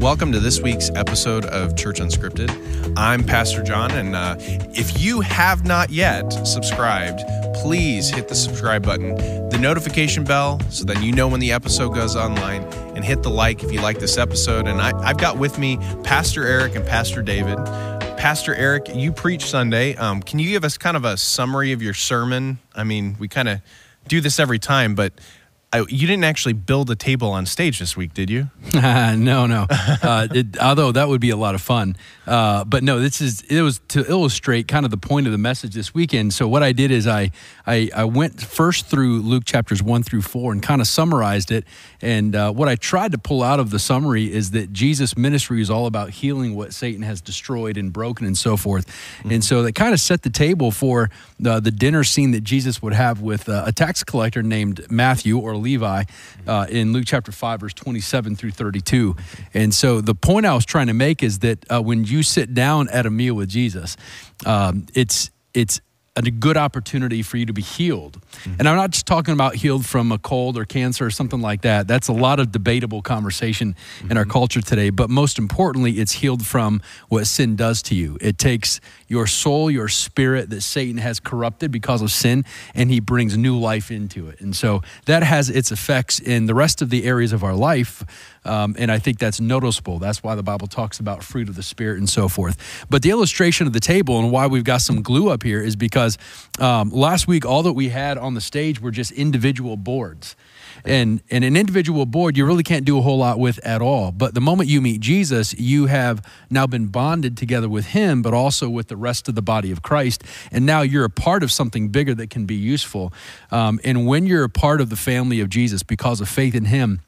Welcome to this week's episode of Church Unscripted. I'm Pastor John, and uh, if you have not yet subscribed, please hit the subscribe button, the notification bell, so that you know when the episode goes online, and hit the like if you like this episode. And I, I've got with me Pastor Eric and Pastor David. Pastor Eric, you preach Sunday. Um, can you give us kind of a summary of your sermon? I mean, we kind of do this every time, but I, you didn't actually build a table on stage this week, did you? no, no. Uh, it, although that would be a lot of fun, uh, but no. This is it was to illustrate kind of the point of the message this weekend. So what I did is I I, I went first through Luke chapters one through four and kind of summarized it. And uh, what I tried to pull out of the summary is that Jesus' ministry is all about healing what Satan has destroyed and broken and so forth. Mm-hmm. And so that kind of set the table for the, the dinner scene that Jesus would have with uh, a tax collector named Matthew or Levi uh, in Luke chapter 5, verse 27 through 32. And so the point I was trying to make is that uh, when you sit down at a meal with Jesus, um, it's, it's a good opportunity for you to be healed. Mm-hmm. And I'm not just talking about healed from a cold or cancer or something like that. That's a lot of debatable conversation mm-hmm. in our mm-hmm. culture today. But most importantly, it's healed from what sin does to you. It takes your soul, your spirit that Satan has corrupted because of sin, and he brings new life into it. And so that has its effects in the rest of the areas of our life um, and I think that's noticeable. That's why the Bible talks about fruit of the Spirit and so forth. But the illustration of the table and why we've got some glue up here is because um, last week, all that we had on the stage were just individual boards. And, and an individual board you really can't do a whole lot with at all. But the moment you meet Jesus, you have now been bonded together with him, but also with the rest of the body of Christ. And now you're a part of something bigger that can be useful. Um, and when you're a part of the family of Jesus because of faith in him,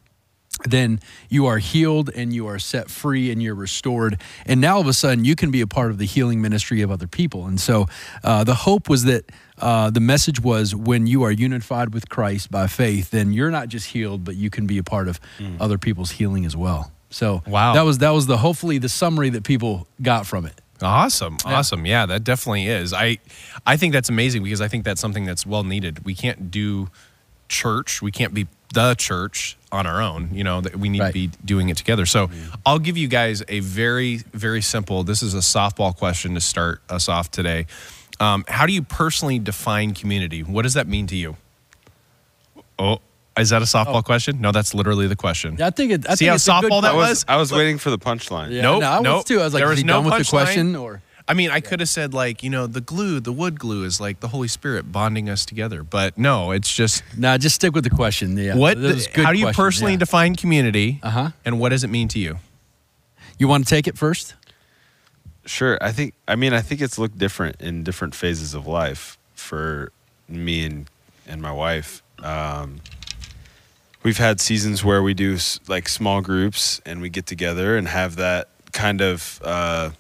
then you are healed and you are set free and you're restored. And now all of a sudden you can be a part of the healing ministry of other people. And so uh, the hope was that uh, the message was when you are unified with Christ by faith, then you're not just healed, but you can be a part of mm. other people's healing as well. So wow. that was that was the hopefully the summary that people got from it. Awesome. Awesome. Yeah, that definitely is. I I think that's amazing because I think that's something that's well needed. We can't do church. We can't be the church on our own. You know, that we need right. to be doing it together. So mm-hmm. I'll give you guys a very, very simple. This is a softball question to start us off today. Um, how do you personally define community? What does that mean to you? Oh, is that a softball oh. question? No, that's literally the question. I think it. I See think how softball that was? I was waiting for the punchline. Yeah, nope, no, I nope. was too. I was like, there was no done with the question line? or? I mean, I could have said like, you know, the glue, the wood glue is like the Holy Spirit bonding us together, but no, it's just no. Just stick with the question. Yeah. What? how do you personally yeah. define community? Uh huh. And what does it mean to you? You want to take it first? Sure. I think. I mean, I think it's looked different in different phases of life for me and and my wife. Um, we've had seasons where we do like small groups and we get together and have that kind of. Uh,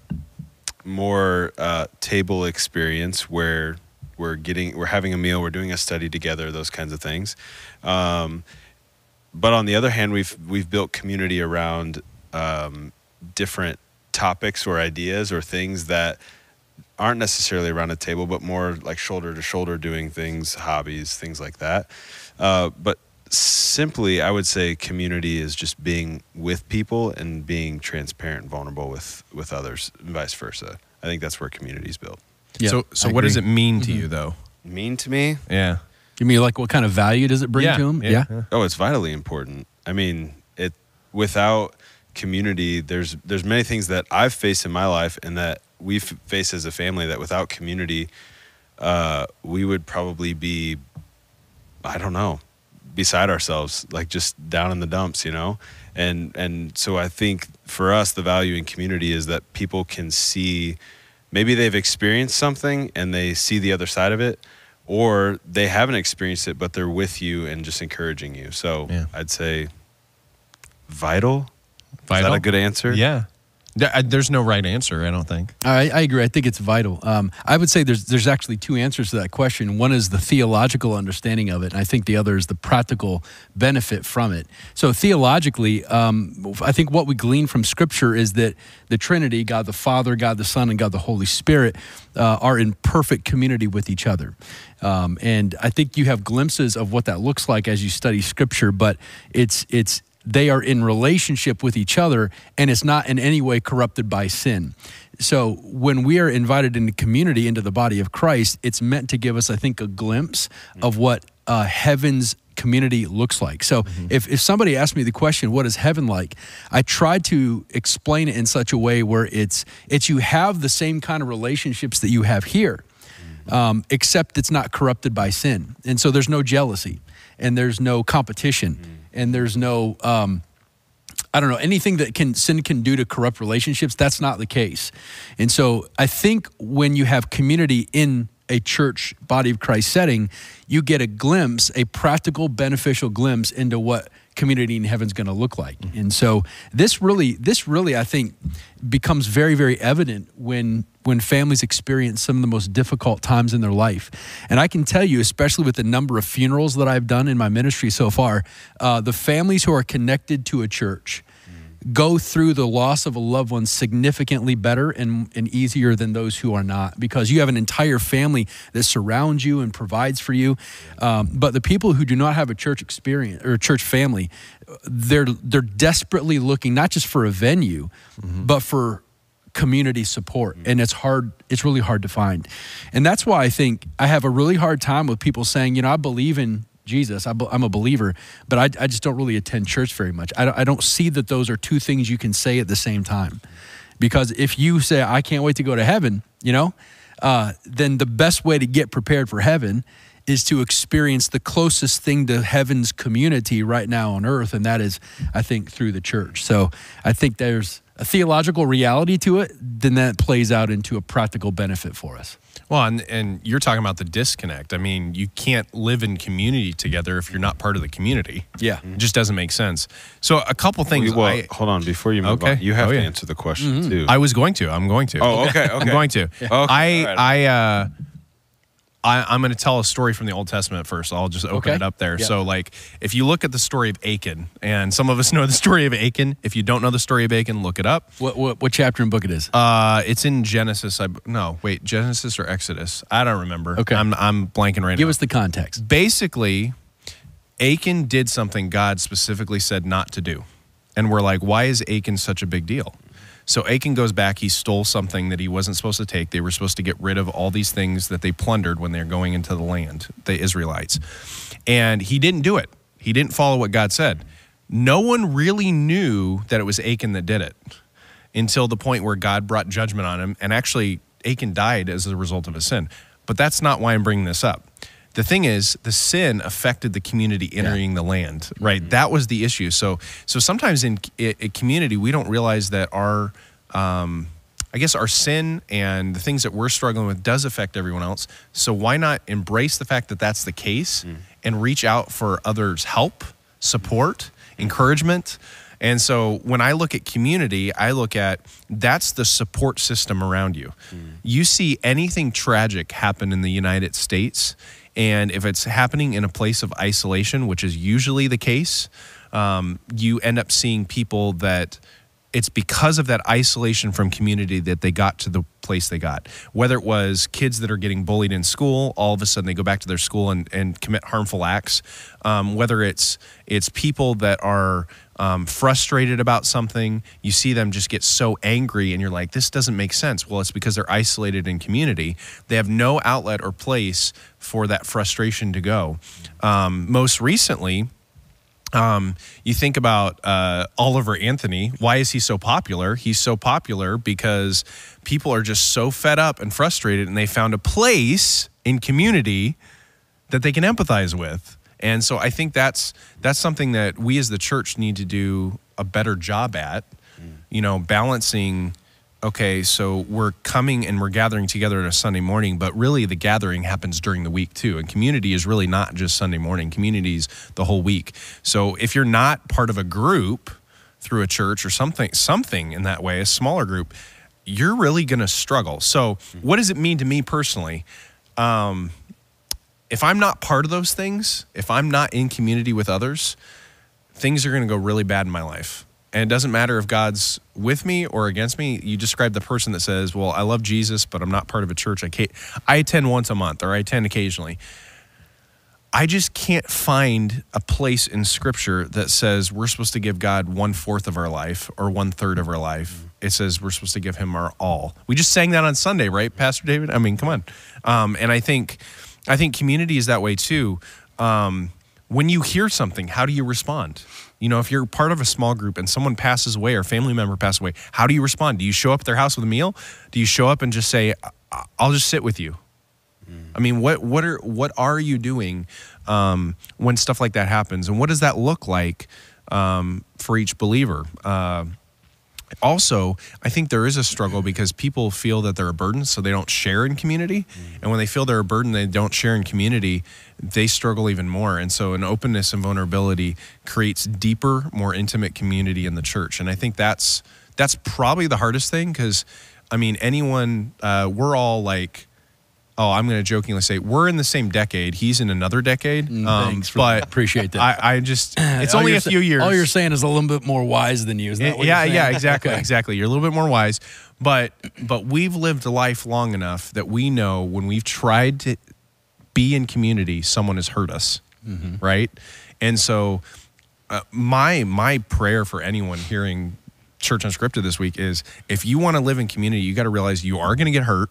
more uh, table experience where we're getting we're having a meal we're doing a study together those kinds of things um, but on the other hand we've we've built community around um, different topics or ideas or things that aren't necessarily around a table but more like shoulder to shoulder doing things hobbies things like that. Uh, but simply i would say community is just being with people and being transparent and vulnerable with with others and vice versa. I think that's where community is built. Yeah, so so what does it mean to mm-hmm. you though? Mean to me? Yeah. You mean like what kind of value does it bring yeah, to them yeah. yeah. Oh it's vitally important. I mean it without community there's there's many things that i've faced in my life and that we've faced as a family that without community uh, we would probably be i don't know beside ourselves, like just down in the dumps, you know? And and so I think for us the value in community is that people can see maybe they've experienced something and they see the other side of it or they haven't experienced it but they're with you and just encouraging you. So yeah. I'd say vital. Vital. Is that a good answer? Yeah. There's no right answer, I don't think. I, I agree. I think it's vital. Um, I would say there's there's actually two answers to that question. One is the theological understanding of it, and I think the other is the practical benefit from it. So theologically, um, I think what we glean from Scripture is that the Trinity, God the Father, God the Son, and God the Holy Spirit, uh, are in perfect community with each other. Um, and I think you have glimpses of what that looks like as you study Scripture, but it's it's they are in relationship with each other and it's not in any way corrupted by sin. So when we are invited into community, into the body of Christ, it's meant to give us, I think, a glimpse of what uh, heaven's community looks like. So if, if somebody asked me the question, what is heaven like? I try to explain it in such a way where it's it's you have the same kind of relationships that you have here. Um, except it's not corrupted by sin. And so there's no jealousy and there's no competition and there's no um, I don't know anything that can sin can do to corrupt relationships. That's not the case, and so I think when you have community in a church body of Christ setting, you get a glimpse, a practical, beneficial glimpse into what community in heaven's going to look like. And so this really, this really, I think, becomes very, very evident when when families experience some of the most difficult times in their life. And I can tell you, especially with the number of funerals that I've done in my ministry so far, uh, the families who are connected to a church go through the loss of a loved one significantly better and, and easier than those who are not because you have an entire family that surrounds you and provides for you. Um, but the people who do not have a church experience or a church family, they're they're desperately looking not just for a venue, but for community support. And it's hard it's really hard to find. And that's why i think i have a really hard time with people saying you know i believe in jesus I i'm a believer but I, I just don't really attend church very much. I don't, I don't see that those are two things you can say at the same time. Because if you say i can't wait to go to heaven you know uh, then the best way to get prepared for heaven is to experience the closest thing to heaven's community right now on earth and that is i think through the church so i think there's a theological reality to it then that plays out into a practical benefit for us Well, and, and you're talking about the disconnect. I mean, you can't live in community together if you're not part of the community. Yeah. It just doesn't make sense. So, a couple things. well, I, hold on. Before you move Okay. on, you have Oh, to answer the question too. I was going to. I'm going to. Oh, okay, I'm going to. Okay, I, all right. I, uh, I, I'm going to tell a story from the Old Testament first. I'll just open Okay. it up there. Yeah. So, like, if you look at the story of Achan, and some of us know the story of Achan. If you don't know the story of Achan, look it up. what, what, what chapter and book it is Uh, it's in Genesis. I no, wait, Genesis or Exodus? I don't remember. Okay. I'm I'm blanking right give now. Give us the context Basically, Achan did something God specifically said not to do, and we're like, why is Achan such a big deal? So Achan goes back. He stole something that he wasn't supposed to take. They were supposed to get rid of all these things that they plundered when they're going into the land, the Israelites, and he didn't do it. He didn't follow what God said. No one really knew that it was Achan that did it until the point where God brought judgment on him. And actually, Achan died as a result of his sin. But that's not why I'm bringing this up. The thing is, the sin affected the community entering the land, right? Mm-hmm. That was the issue. So, so sometimes in a, community, we don't realize that our, um, I guess, our sin and the things that we're struggling with does affect everyone else. So why not embrace the fact that that's the case mm. and reach out for others' help, support, mm. encouragement? And so when I look at community, I look at that's the support system around you. Mm. You see anything tragic happen in the United States, and if it's happening in a place of isolation, which is usually the case, um, you end up seeing people that it's because of that isolation from community that they got to the place they got. Whether it was kids that are getting bullied in school, all of a sudden they go back to their school and, and commit harmful acts. Um, whether it's it's people that are um, frustrated about something, you see them just get so angry, and you're like, this doesn't make sense. Well, it's because they're isolated in community. They have no outlet or place for that frustration to go. Um, most recently, um, you think about uh, Oliver Anthony. Why is he so popular? He's so popular because people are just so fed up and frustrated, and they found a place in community that they can empathize with. And so I think that's that's something that we as the church need to do a better job at. You know, balancing. Okay, so we're coming and we're gathering together on a Sunday morning, but really the gathering happens during the week too. And community is really not just Sunday morning. Community is the whole week. So if you're not part of a group, through a church or something something in that way, a smaller group, you're really going to struggle. So, what does it mean to me personally? Um, if I'm not part of those things, if I'm not in community with others, things are going to go really bad in my life. And it doesn't matter if God's with me or against me. You describe the person that says, "Well, I love Jesus, but I'm not part of a church. I can't, I attend once a month or I attend occasionally." I just can't find a place in Scripture that says we're supposed to give God one fourth of our life or one third of our life. It says we're supposed to give Him our all. We just sang that on Sunday, right, Pastor David? I mean, come on. Um, and I think, I think community is that way too. Um, when you hear something, how do you respond? You know, if you're part of a small group and someone passes away or family member passes away, how do you respond? Do you show up at their house with a meal? Do you show up and just say, "I'll just sit with you"? I mean, what what are what are you doing um, when stuff like that happens, and what does that look like um, for each believer? Uh, also, I think there is a struggle because people feel that they're a burden, so they don't share in community. And when they feel they're a burden, they don't share in community, they struggle even more. And so, an openness and vulnerability creates deeper, more intimate community in the church. And I think that's that's probably the hardest thing because, I mean, anyone, uh, we're all like oh, I'm going to jokingly say we're in the same decade. He's in another decade. Mm, Um, thanks for but that. Appreciate that. I, I just it's only a sa- few years. All you're saying is a little bit more wise than you. What yeah, yeah, exactly, Okay. exactly. You're a little bit more wise, but but we've lived life long enough that we know when we've tried to be in community, someone has hurt us, Mm-hmm. right? And so, uh, my my prayer for anyone hearing Church Unscripted this week is if you want to live in community, you got to realize you are going to get hurt,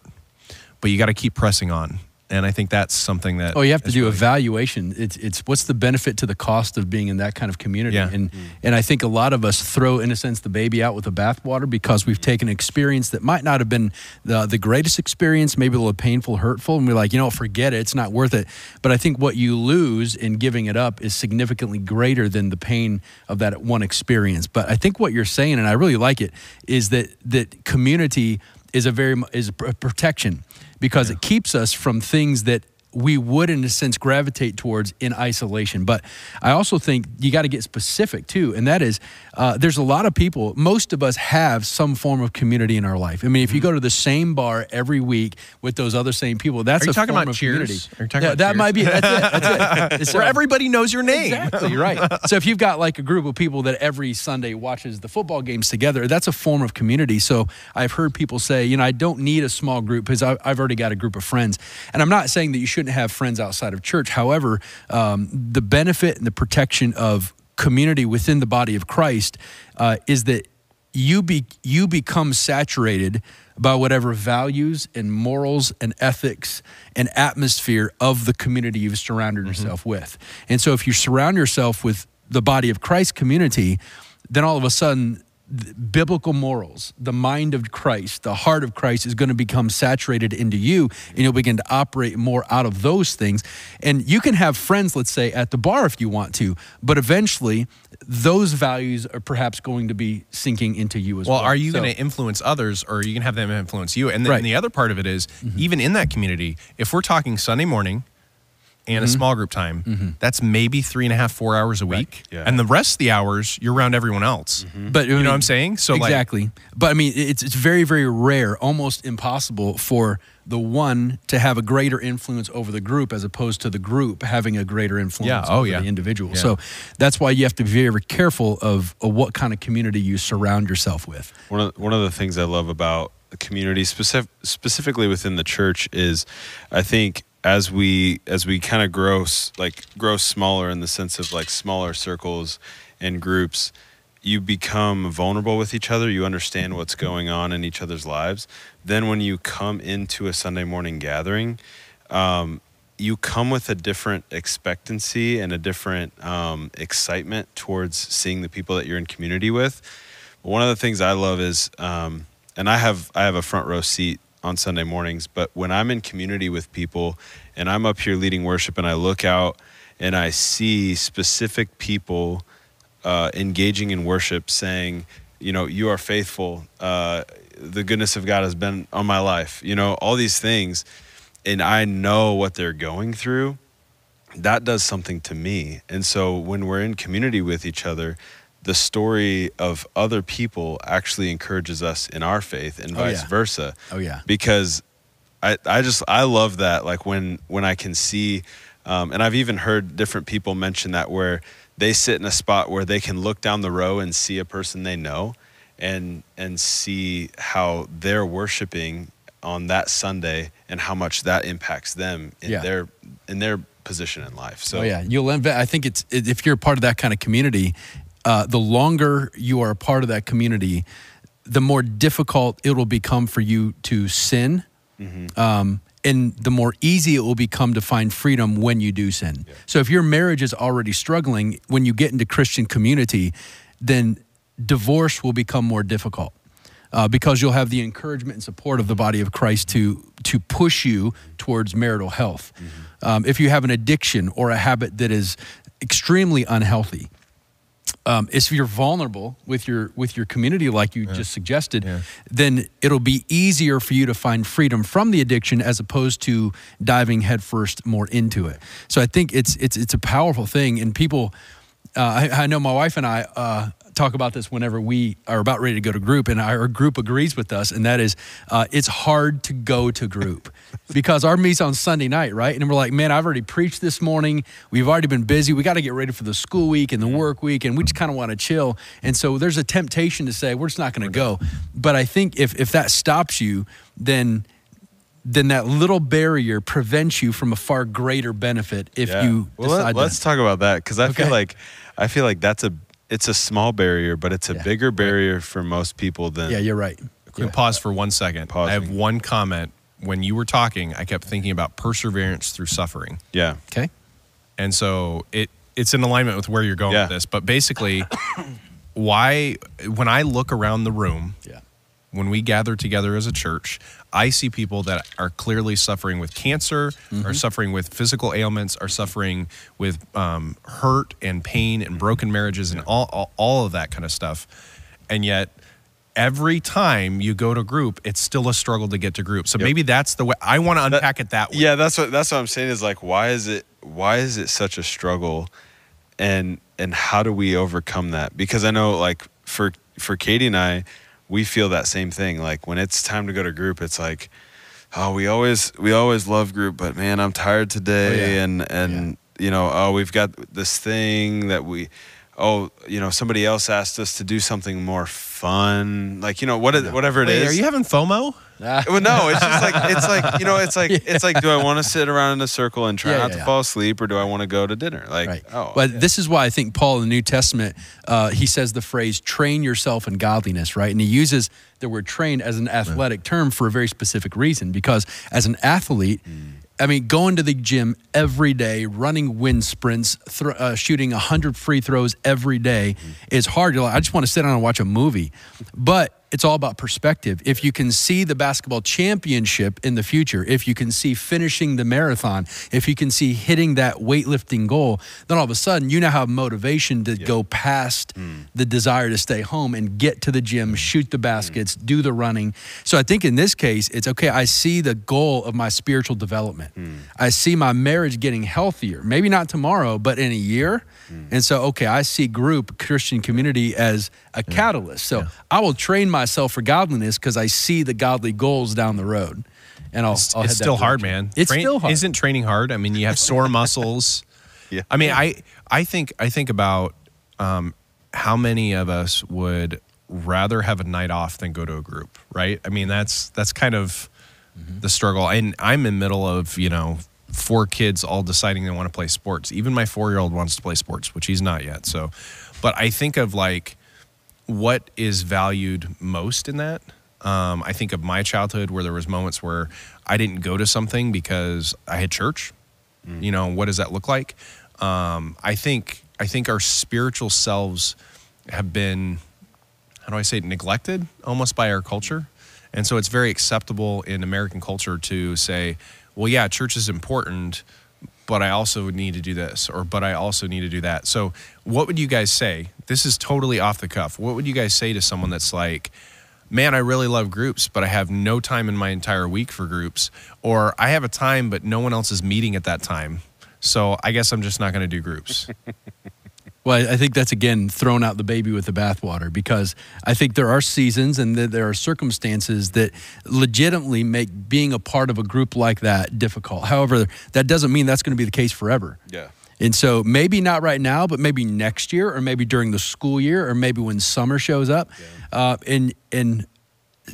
but you got to keep pressing on. And I think that's something that Oh, you have to do really- evaluation. It's it's what's the benefit to the cost of being in that kind of community, Yeah. and and I think a lot of us throw, in a sense, the baby out with the bathwater because we've taken an experience that might not have been the the greatest experience, maybe a little painful, hurtful, and we're like, you know, forget it, it's not worth it. But I think what you lose in giving it up is significantly greater than the pain of that one experience. But I think what you're saying, and I really like it, is that that community is a very is protection because it keeps us from things that we would in a sense gravitate towards in isolation but i also think you got to get specific too and that is uh, there's a lot of people most of us have some form of community in our life i mean if you go to the same bar every week with those other same people that's Are you a talking form about of Cheers? community Are you talking Yeah, about that Cheers? might be that's it that's it It's, where uh, everybody knows your name. Exactly, you're right. So if you've got like a group of people that every Sunday watches the football games together, that's a form of community. So I've heard people say, you know, I don't need a small group because I've already got a group of friends. And I'm not saying that you shouldn't have friends outside of church. However, um, the benefit and the protection of community within the body of Christ uh, is that you be you become saturated by whatever values and morals and ethics and atmosphere of the community you've surrounded yourself with. And so if you surround yourself with the body of Christ community, then all of a sudden biblical morals, the mind of Christ, the heart of Christ is going to become saturated into you and you'll begin to operate more out of those things. And you can have friends, let's say, at the bar if you want to, but eventually those values are perhaps going to be sinking into you as well. Well, are you So- going to influence others or are you going to have them influence you? And then Right. Mm-hmm. the other part of it is, even in that community, if we're talking Sunday morning and Mm-hmm. a small group time, that's maybe three and a half, four hours a week. Yeah. And the rest of the hours, you're around everyone else. But You know what I'm saying? So, like- exactly. but I mean, it's it's very very rare, almost impossible for the one to have a greater influence over the group as opposed to the group having a greater influence Yeah. Oh, over yeah. the individual. Yeah. So that's why you have to be very, very careful of, of what kind of community you surround yourself with. One of one of the things I love about the community, specific, specifically within the church, is I think as we as we kind of grow like grow smaller in the sense of like smaller circles and groups, you become vulnerable with each other. You understand what's going on in each other's lives. Then when you come into a Sunday morning gathering, um, you come with a different expectancy and a different um, excitement towards seeing the people that you're in community with. One of the things I love is, um, and I have I have a front row seat on Sunday mornings, but when I'm in community with people and I'm up here leading worship and I look out and I see specific people uh, engaging in worship, saying, you know, you are faithful. Uh, the goodness of God has been on my life. You know, all these things, and I know what they're going through. That does something to me. And so when we're in community with each other, the story of other people actually encourages us in our faith and Oh, vice yeah. versa Oh yeah. because I, I just I love that like when when I can see um, and I've even heard different people mention that where they sit in a spot where they can look down the row and see a person they know and and see how they're worshiping on that Sunday and how much that impacts them in Yeah. their in their position in life. So oh yeah, you'll invest. I think it's if you're part of that kind of community, uh, the longer you are a part of that community, the more difficult it will become for you to sin, um, and the more easy it will become to find freedom when you do sin. So if your marriage is already struggling, when you get into Christian community, then divorce will become more difficult. Uh, because you'll have the encouragement and support of the body of Christ to to push you towards marital health. Um, if you have an addiction or a habit that is extremely unhealthy, um, if you're vulnerable with your with your community, like you just suggested, Yeah. then it'll be easier for you to find freedom from the addiction as opposed to diving headfirst more into it. So I think it's it's it's a powerful thing, and people. Uh, I, I know my wife and I uh, talk about this whenever we are about ready to go to group, and our group agrees with us, and that is uh, it's hard to go to group because our meet's on Sunday night, right? And we're like, man, I've already preached this morning. We've already been busy. We got to get ready for the school week and the work week, and we just kind of want to chill. And so there's a temptation to say we're just not going to go. But I think if if that stops you, then then that little barrier prevents you from a far greater benefit if Yeah. you well, decide let, us talk about that because I Okay. feel like I feel like that's a it's a small barrier, but it's a Yeah. bigger barrier for most people than Yeah, you're right. Can we pause for one second? I have one comment. When you were talking, I kept thinking about perseverance through suffering. yeah. Okay. And so it it's in alignment with where you're going Yeah. with this. But basically, why when I look around the room, Yeah. when we gather together as a church, I see people that are clearly suffering with cancer, are suffering with physical ailments, are suffering with um, hurt and pain and broken marriages and all, all all of that kind of stuff. And yet, every time you go to group, it's still a struggle to get to group. So Yep. maybe that's the way I want to unpack it that way. Yeah, that's what that's what I'm saying is like why is it why is it such a struggle and and how do we overcome that? Because I know like for for Katie and I, we feel that same thing. Like when it's time to go to group, it's like oh, we always we always love group, but man, I'm tired today Oh, yeah. and and you know, oh, we've got this thing that we oh, you know, somebody else asked us to do something more fun. Like, you know, what it, whatever it is. Wait, are you having FOMO? Well, no, it's just like it's like you know, it's like it's like, do I want to sit around in a circle and try Yeah, not yeah, to yeah. fall asleep, or do I want to go to dinner? Like, Right. oh, but this is why I think Paul in the New Testament, uh, he says the phrase "train yourself in godliness," right? And he uses the word "train" as an athletic term for a very specific reason. Because as an athlete, I mean, going to the gym every day, running wind sprints, thro- uh, shooting hundred free throws every day is hard. You're like, I just want to sit down and watch a movie, but it's all about perspective. If you can see the basketball championship in the future, if you can see finishing the marathon, if you can see hitting that weightlifting goal, then all of a sudden you now have motivation to go past hmm. the desire to stay home and get to the gym, hmm. shoot the hmm. baskets, do the running. So I think in this case, it's okay. I see the goal of my spiritual development. I see my marriage getting healthier. Maybe not tomorrow, but in a year. And so, okay, I see group Christian community as a catalyst. So I will train myself for godliness because I see the godly goals down the road. And I'll, It's, I'll it's head that still hard, man. It's Train- still hard. Isn't training hard? I mean, you have sore muscles. Yeah. I mean, I I think I think about um, how many of us would rather have a night off than go to a group, right? I mean, that's that's kind of Mm-hmm. the struggle. And I'm in middle of you know four kids all deciding they want to play sports. Even my four year old wants to play sports, which he's not yet. So, but I think of like what is valued most in that. Um, I think of my childhood where there was moments where I didn't go to something because I had church. You know, what does that look like? Um, I think I think our spiritual selves have been how do I say it, neglected almost by our culture. And so it's very acceptable in American culture to say, well, yeah, church is important, but I also need to do this, or but I also need to do that. So, what would you guys say? This is totally off the cuff. What would you guys say to someone that's like, man, I really love groups, but I have no time in my entire week for groups, or I have a time, but no one else is meeting at that time. So I guess I'm just not going to do groups. Well, I think that's again thrown out the baby with the bathwater because I think there are seasons and there are circumstances that legitimately make being a part of a group like that difficult. However, that doesn't mean that's going to be the case forever. Yeah. And so maybe not right now, but maybe next year, or maybe during the school year, or maybe when summer shows up. Uh, and and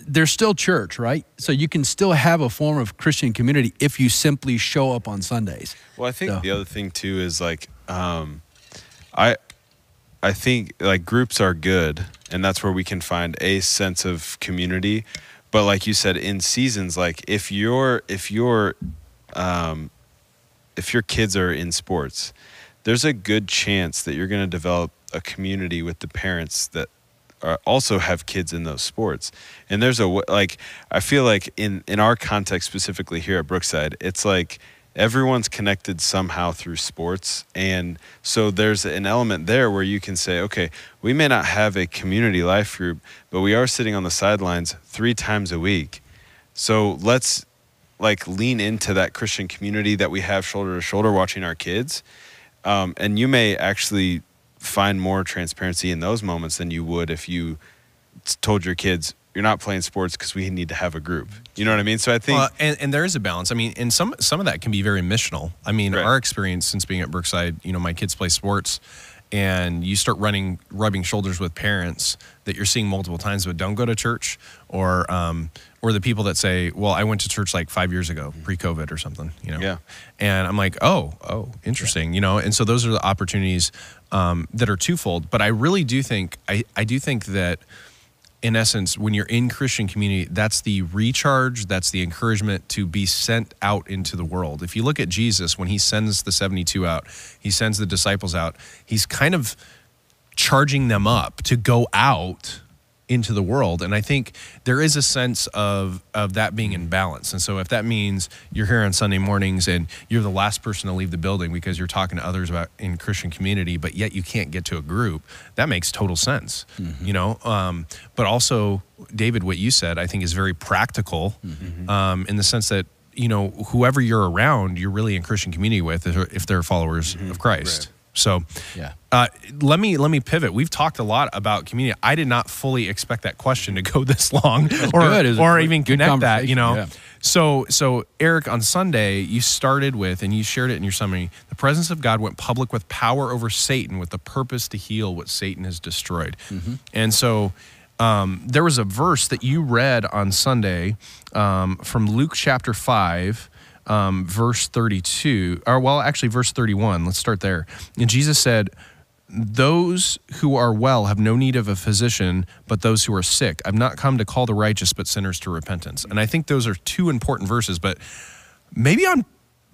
there's still church, right? So you can still have a form of Christian community if you simply show up on Sundays. Well, I think So- the other thing too is like, um, I, I think like groups are good, and that's where we can find a sense of community. But like you said, in seasons, like if you're if you're, um, if your kids are in sports, there's a good chance that you're going to develop a community with the parents that also have kids in those sports. And there's a like I feel like in in our context specifically here at Brookside, it's like everyone's connected somehow through sports and so there's an element there where you can say okay we may not have a community life group but we are sitting on the sidelines 3 times a week so let's like lean into that Christian community that we have shoulder to shoulder watching our kids. Um, and you may actually find more transparency in those moments than you would if you told your kids, you're not playing sports because we need to have a group. You know what I mean? So I think, Well, and, and there is a balance. I mean, and some some of that can be very missional. I mean, Right. our experience since being at Brookside, you know, my kids play sports, and you start running rubbing shoulders with parents that you're seeing multiple times, but don't go to church, or um, or the people that say, "Well, I went to church like five years ago, pre-COVID or something," you know. Yeah. And I'm like, "Oh, oh, interesting," you know. And so those are the opportunities um, that are twofold. But I really do think I I do think that in essence, when you're in Christian community, that's the recharge, that's the encouragement to be sent out into the world. If you look at Jesus, when he sends the 72 out, he sends the disciples out, he's kind of charging them up to go out into the world. And I think there is a sense of of that being in balance. And so if that means you're here on Sunday mornings and you're the last person to leave the building because you're talking to others about in Christian community, but yet you can't get to a group, that makes total sense. You know? Um, but also, David, what you said I think is very practical um, in the sense that you know whoever you're around, you're really in Christian community with if if they're followers of Christ. So, Yeah. uh, let me let me pivot. We've talked a lot about community. I did not fully expect that question to go this long, or good. It was a or even good connect that. You know, conversation, so so Eric on Sunday you started with and you shared it in your summary. The presence of God went public with power over Satan, with the purpose to heal what Satan has destroyed. Mm-hmm. And so. Um, there was a verse that you read on Sunday um, from Luke chapter 5, um, verse 32, or well, actually, verse 31. Let's start there. And Jesus said, Those who are well have no need of a physician, but those who are sick. I've not come to call the righteous, but sinners to repentance. And I think those are two important verses, but maybe on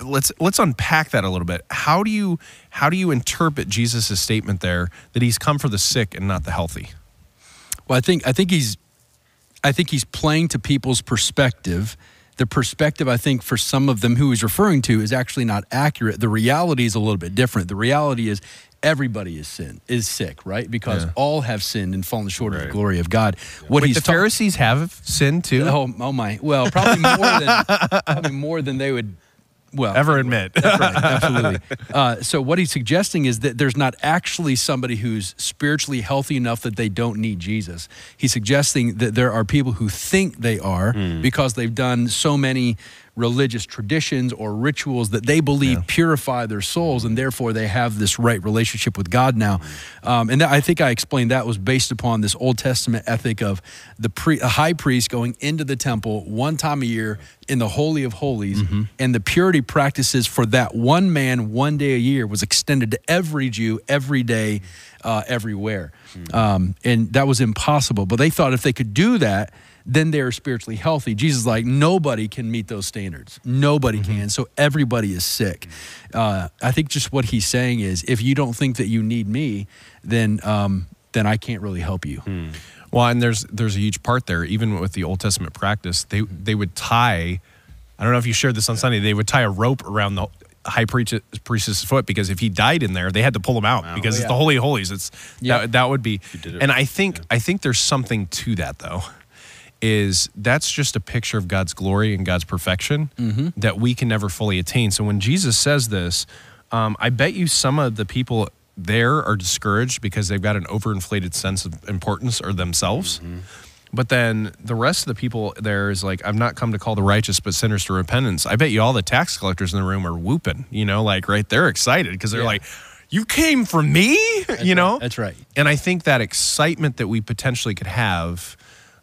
let's let's unpack that a little bit. How do you how do you interpret Jesus' statement there that he's come for the sick and not the healthy? Well, I think I think he's I think he's playing to people's perspective. The perspective I think for some of them who he's referring to is actually not accurate. The reality is a little bit different. The reality is everybody is sin is sick, right? Because Yeah. all have sinned and fallen short of the glory of God. What Wait, he's the ta- Pharisees have sinned too. Oh, oh my. Well, probably more than probably more than they would well Ever admit. That's right, absolutely. Uh, so what he's suggesting is that there's not actually somebody who's spiritually healthy enough that they don't need Jesus. He's suggesting that there are people who think they are because they've done so many religious traditions or rituals that they believe purify their souls, and therefore they have this right relationship with God now. Um, and that, I think I explained that was based upon this Old Testament ethic of the pre, a high priest going into the temple one time a year in the Holy of Holies, and the purity practices for that one man one day a year was extended to every Jew every day, uh, everywhere. Um, and that was impossible. But they thought if they could do that, then they're spiritually healthy. Jesus is like, nobody can meet those standards. Nobody can. So everybody is sick. Uh, I think just what he's saying is if you don't think that you need me, then, um, then I can't really help you. Well, and there's there's a huge part there. Even with the Old Testament practice, they they would tie. I don't know if you shared this on Sunday. They would tie a rope around the high priest, priest's foot because if he died in there, they had to pull him out because Oh, it's the holy of holies. It's Yeah. that that would be. did it And I think I think there's something to that though. Is that's just a picture of God's glory and God's perfection that we can never fully attain. So when Jesus says this, um, I bet you some of the people there are discouraged because they've got an overinflated sense of importance or themselves. But then the rest of the people there is like, I've not come to call the righteous, but sinners to repentance. I bet you all the tax collectors in the room are whooping, you know, like, right? They're excited because they're Yeah. like, you came from me, you know? That's right. And I think that excitement that we potentially could have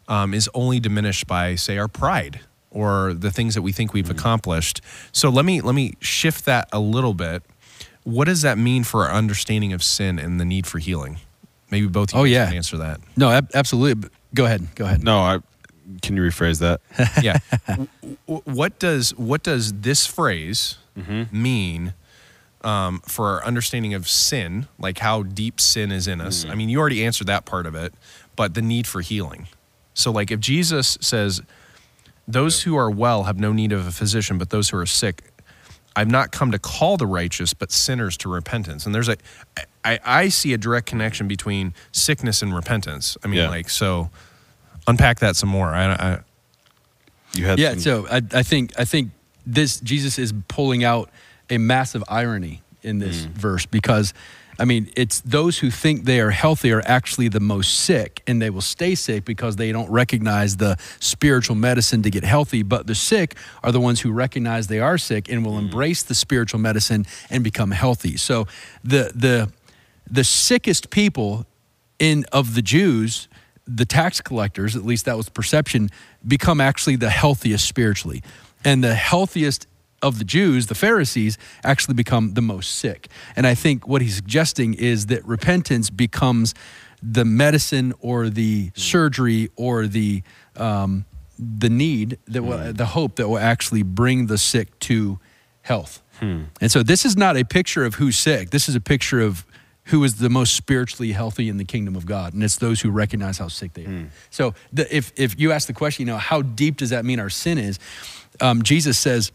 um, is only diminished by, say, our pride or the things that we think we've accomplished. So let me let me shift that a little bit. What does that mean for our understanding of sin and the need for healing? Maybe both of you Oh, guys yeah. can answer that. No, ab- absolutely. Go ahead. Go ahead. No, I can you rephrase that? yeah. W- w- what does what does this phrase mean um, for our understanding of sin? Like how deep sin is in us. I mean, you already answered that part of it, but the need for healing. So, like, if Jesus says, "Those who are well have no need of a physician, but those who are sick." I've not come to call the righteous, but sinners to repentance. And there's a, I, I see a direct connection between sickness and repentance. I mean, Yeah. like, so unpack that some more. I, I, You had Yeah, some- so I, I think I think this Jesus is pulling out a massive irony in this mm. verse because I mean it's those who think they are healthy are actually the most sick and they will stay sick because they don't recognize the spiritual medicine to get healthy but the sick are the ones who recognize they are sick and will mm. embrace the spiritual medicine and become healthy. So the the the sickest people in of the Jews, the tax collectors, at least that was perception, become actually the healthiest spiritually. And the healthiest of the Jews, the Pharisees, actually become the most sick. And I think what he's suggesting is that repentance becomes the medicine or the surgery or the um, the need that will, the hope that will actually bring the sick to health. And so this is not a picture of who's sick. This is a picture of who is the most spiritually healthy in the kingdom of God, and it's those who recognize how sick they are. So the, if if you ask the question, you know, how deep does that mean our sin is? Um, Jesus says,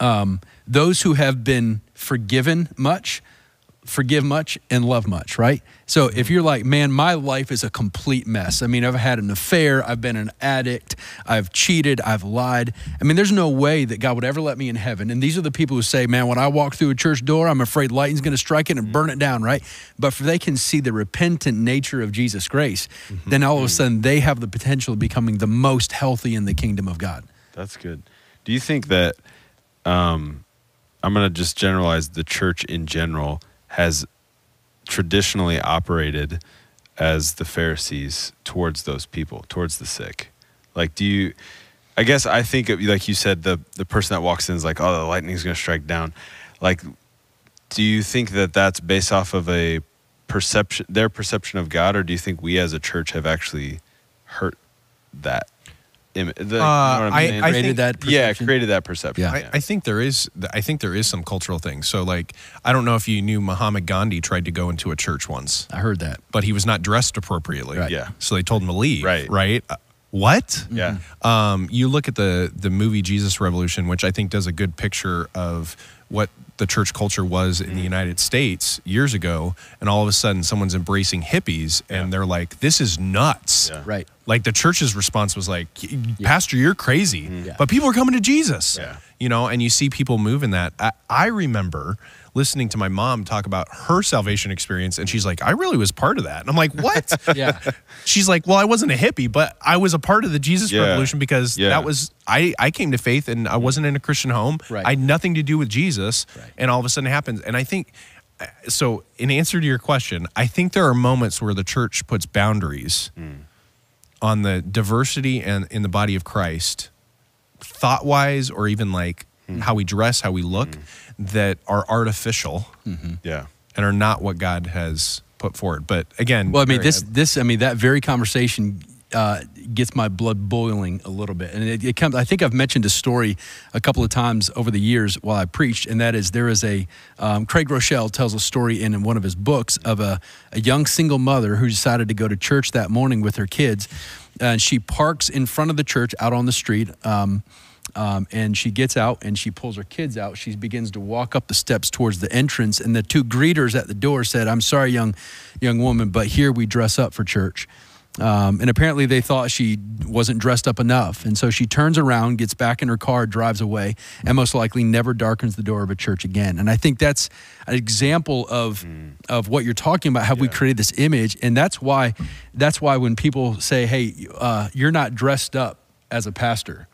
um, those who have been forgiven much forgive much and love much, right? So if mm-hmm. you're like, man, my life is a complete mess. I mean, I've had an affair, I've been an addict, I've cheated, I've lied. I mean, there's no way that God would ever let me in heaven. And these are the people who say, man, when I walk through a church door, I'm afraid lightning's going to strike it and mm-hmm. burn it down, right? But if they can see the repentant nature of Jesus' grace, mm-hmm. then all of a sudden they have the potential of becoming the most healthy in the kingdom of God. That's good. Do you think that um, I'm going to just generalize the church in general has traditionally operated as the Pharisees towards those people, towards the sick? Like, do you? I guess I think, of, like you said, the the person that walks in is like, oh, the lightning's going to strike down. Like, do you think that that's based off of a perception, their perception of God, or do you think we as a church have actually hurt that? Im- the, you know what I'm I- I Created think- that yeah, created that perception. Yeah. I, I think there is. I think there is some cultural thing. So, like, I don't know if you knew Mahatma Gandhi tried to go into a church once, I heard that. but he was not dressed appropriately. Right. Yeah. So they told him to leave. Right. Right. Uh, what? Yeah. Um, you look at the the movie Jesus Revolution, which I think does a good picture of what the church culture was in the mm. United States years ago, and all of a sudden someone's embracing hippies, and they're like, "This is nuts." Yeah. Right. Like the church's response was like, "Pastor, you're crazy," mm. Yeah. but people are coming to Jesus. Yeah. You know, and you see people move in that. I, I remember listening to my mom talk about her salvation experience, and she's like, "I really was part of that," and I'm like, "What?" Yeah. She's like, "Well, I wasn't a hippie, but I was a part of the Jesus Yeah. revolution because Yeah. that was I I came to faith and I wasn't in a Christian home. Right. I had nothing to do with Jesus, Right. and all of a sudden it happens. And I think uh, so. In answer to your question, I think there are moments where the church puts boundaries on the diversity and in the body of Christ, thought wise, or even like how we dress, how we look, that are artificial Yeah. and are not what God has put forward. But again, Well, I mean, very- this, this, I mean, that very conversation uh, gets my blood boiling a little bit, and it, it comes. I think I've mentioned a story a couple of times over the years while I preached, and that is there is a um, Craig Groeschel tells a story in one of his books of a, a young single mother who decided to go to church that morning with her kids, and she parks in front of the church out on the street. Um, um, and she gets out and she pulls her kids out. She begins to walk up the steps towards the entrance, and the two greeters at the door said, "I'm sorry, young young woman, but here we dress up for church." Um, and apparently they thought she wasn't dressed up enough. And so she turns around, gets back in her car, drives away, and most likely never darkens the door of a church again. And I think that's an example of of what you're talking about. Have we created this image? And that's why that's why when people say, "Hey, uh, you're not dressed up as a pastor,"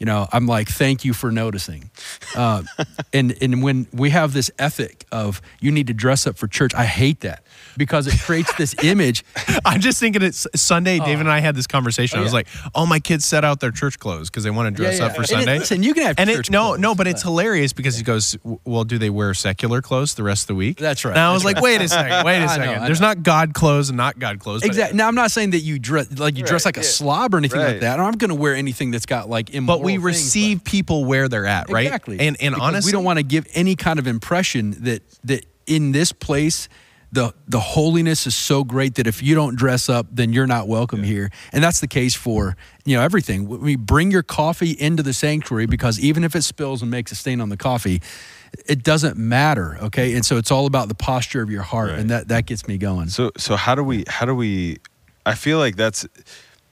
you know, I'm like, "Thank you for noticing." Uh, and and when we have this ethic of you need to dress up for church, I hate that because it creates this image. I'm just thinking it's Sunday. David and I had this conversation. I was Oh. yeah. like, "Oh, my kids set out their church clothes because they want to dress Yeah, up for And it- Sunday." listen, you can have and church it no, clothes, no, but it's hilarious because he goes, "Well, do they wear secular clothes the rest of the week?" That's right, And I was like, "Wait a second, wait a second. I There's not God clothes and not God clothes." Exactly. Now I'm not saying that you dress like you dress Right, like a slob or anything like that. I'm going to wear anything that's got like immoral. But we things, receive people where they're at, right? Exactly. And and Because honestly, we don't want to give any kind of impression that that in this place the the holiness is so great that if you don't dress up, then you're not welcome here. And that's the case for you know everything. We bring your coffee into the sanctuary because even if it spills and makes a stain on the coffee. It doesn't matter, okay, and so it's all about the posture of your heart, Right. and that that gets me going. So so how do we how do we I feel like that's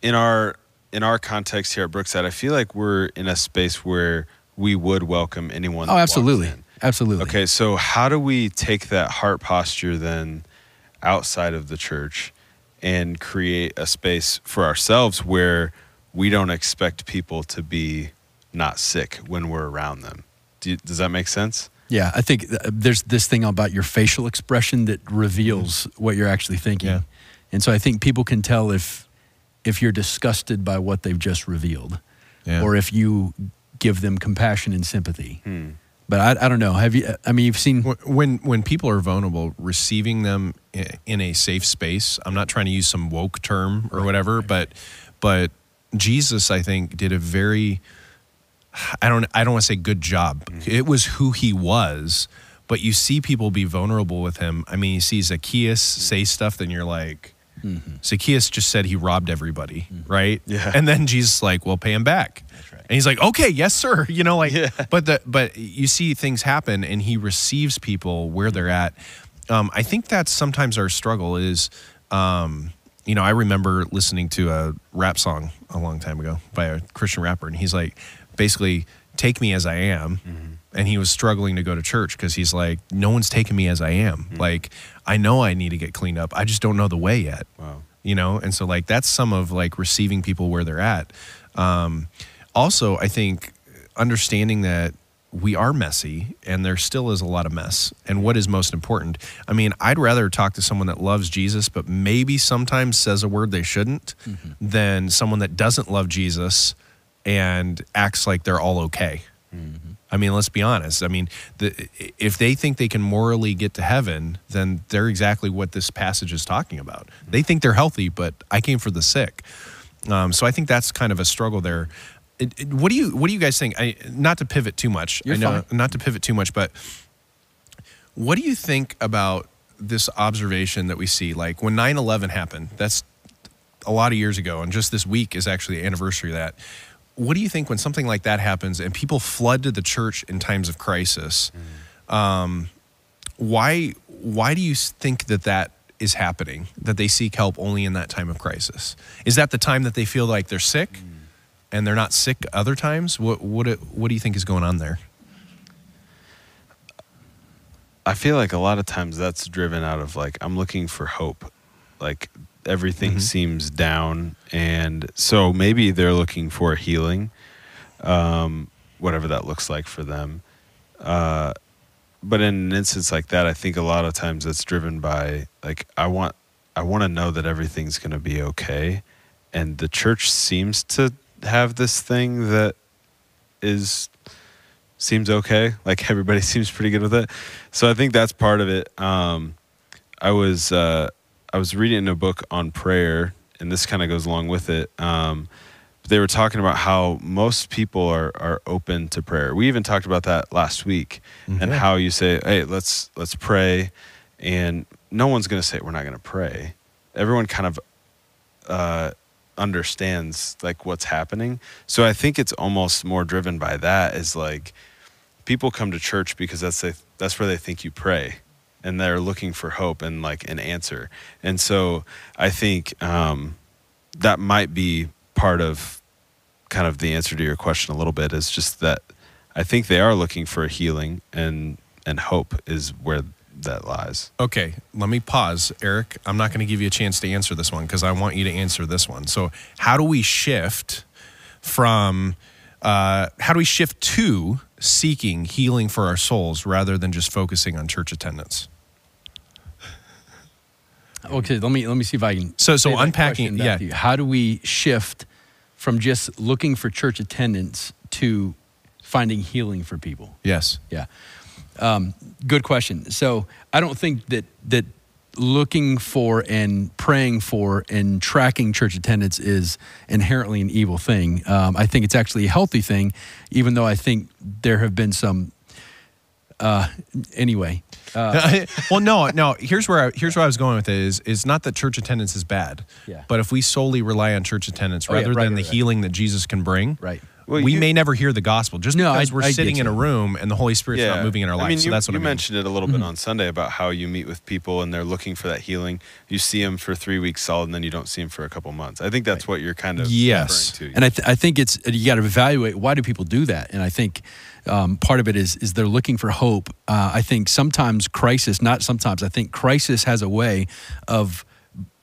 in our in our context here at Brookside, I feel like we're in a space where we would welcome anyone. that oh, absolutely, absolutely. Okay, so how do we take that heart posture then outside of the church and create a space for ourselves where we don't expect people to be not sick when we're around them? Do you, does that make sense? Yeah, I think uh, there's this thing about your facial expression that reveals mm-hmm. what you're actually thinking. Yeah. And so I think people can tell if if you're disgusted by what they've just revealed Yeah. or if you give them compassion and sympathy. Hmm. But I, I don't know. Have you I mean you've seen when when people are vulnerable, receiving them in a safe space. I'm not trying to use some woke term or whatever, but but Jesus, I think, did a very I don't I don't want to say good job. It was who he was, but you see people be vulnerable with him. I mean, you see Zacchaeus say stuff, then you're like. Zacchaeus just said he robbed everybody, right? Yeah. And then Jesus is like, "Well, pay him back." right. And he's like, "Okay, yes, sir." You know, like, Yeah. but the but you see things happen, and he receives people where they're at. Um, I think that's sometimes our struggle is, um, you know, I remember listening to a rap song a long time ago by a Christian rapper, and he's like, basically, take me as I am. And he was struggling to go to church because he's like, no one's taking me as I am. Like, I know I need to get cleaned up. I just don't know the way yet Wow. you know? And so like that's some of like receiving people where they're at. Um, also i think understanding that we are messy and there still is a lot of mess. And what is most important? I mean i'd rather talk to someone that loves jesus but maybe sometimes says a word they shouldn't than someone that doesn't love jesus and acts like they're all okay I mean, let's be honest. I mean, the, if they think they can morally get to heaven, then they're exactly what this passage is talking about. They think they're healthy, but I came for the sick. Um, so I think that's kind of a struggle there. It, it- what do you What do you guys think? I, not to pivot too much. You're I know, fine. not to pivot too much, but what do you think about this observation that we see? Like when 9-11 happened, that's a lot of years ago, and just this week is actually the anniversary of that. What do you think when something like that happens and people flood to the church in times of crisis? Um, why why do you think that that is happening? That they seek help only in that time of crisis? Is that the time that they feel like they're sick, and they're not sick other times? What what what do you think is going on there? I feel like a lot of times that's driven out of like I'm looking for hope. Like everything Mhm. seems down and so maybe they're looking for healing. Um whatever that looks like for them. Uh but in an instance like that, I think a lot of times it's driven by like I want I want to know that everything's going to be okay and the church seems to have this thing that is seems okay. Like everybody seems pretty good with it. So I think that's part of it. Um, I was uh, I was reading a book on prayer, and this kind of goes along with it. Um, they were talking about how most people are are open to prayer. We even talked about that last week, and Mhm. how you say, "Hey, let's let's pray," and no one's going to say we're not going to pray. Everyone kind of uh, understands like what's happening. So I think it's almost more driven by that. Is like people come to church because that's they, that's where they think you pray, and they're looking for hope and like an answer. And so I think um, that might be part of kind of the answer to your question a little bit is just that I think they are looking for a healing and and hope is where that lies. Okay, let me pause, Eric. I'm not going to give you a chance to answer this one because I want you to answer this one. So, how do we shift from, uh, how do we shift to seeking healing for our souls rather than just focusing on church attendance? Okay, let me let me see if I can. So- so unpacking- yeah. How do we shift from just looking for church attendance to finding healing for people? Yes. Yeah. Um, good question. So I don't think that that looking for and praying for and tracking church attendance is inherently an evil thing. Um, I think it's actually a healthy thing, even though I think there have been some. Uh, anyway, uh, well, no, no. Here's where I, here's where I was going with it is is not that church attendance is bad, Yeah. but if we solely rely on church attendance Oh, yeah, rather right, than right, the right. healing that Jesus can bring, right. Well, we you- may never hear the gospel just No, because I- we're I sitting in a room and the Holy Spirit's not moving in our lives. I mean, so you, that's what you I mean. mentioned it a little Mm-hmm. bit on Sunday about how you meet with people and they're looking for that healing. You see them for three weeks solid, and then you don't see them for a couple months. I think that's what you're kind of Yes. referring to. And I, th- I think it's you got to evaluate why do people do that, and I think um, part of it is is they're looking for hope. Uh, I think sometimes crisis, not sometimes. I think crisis has a way of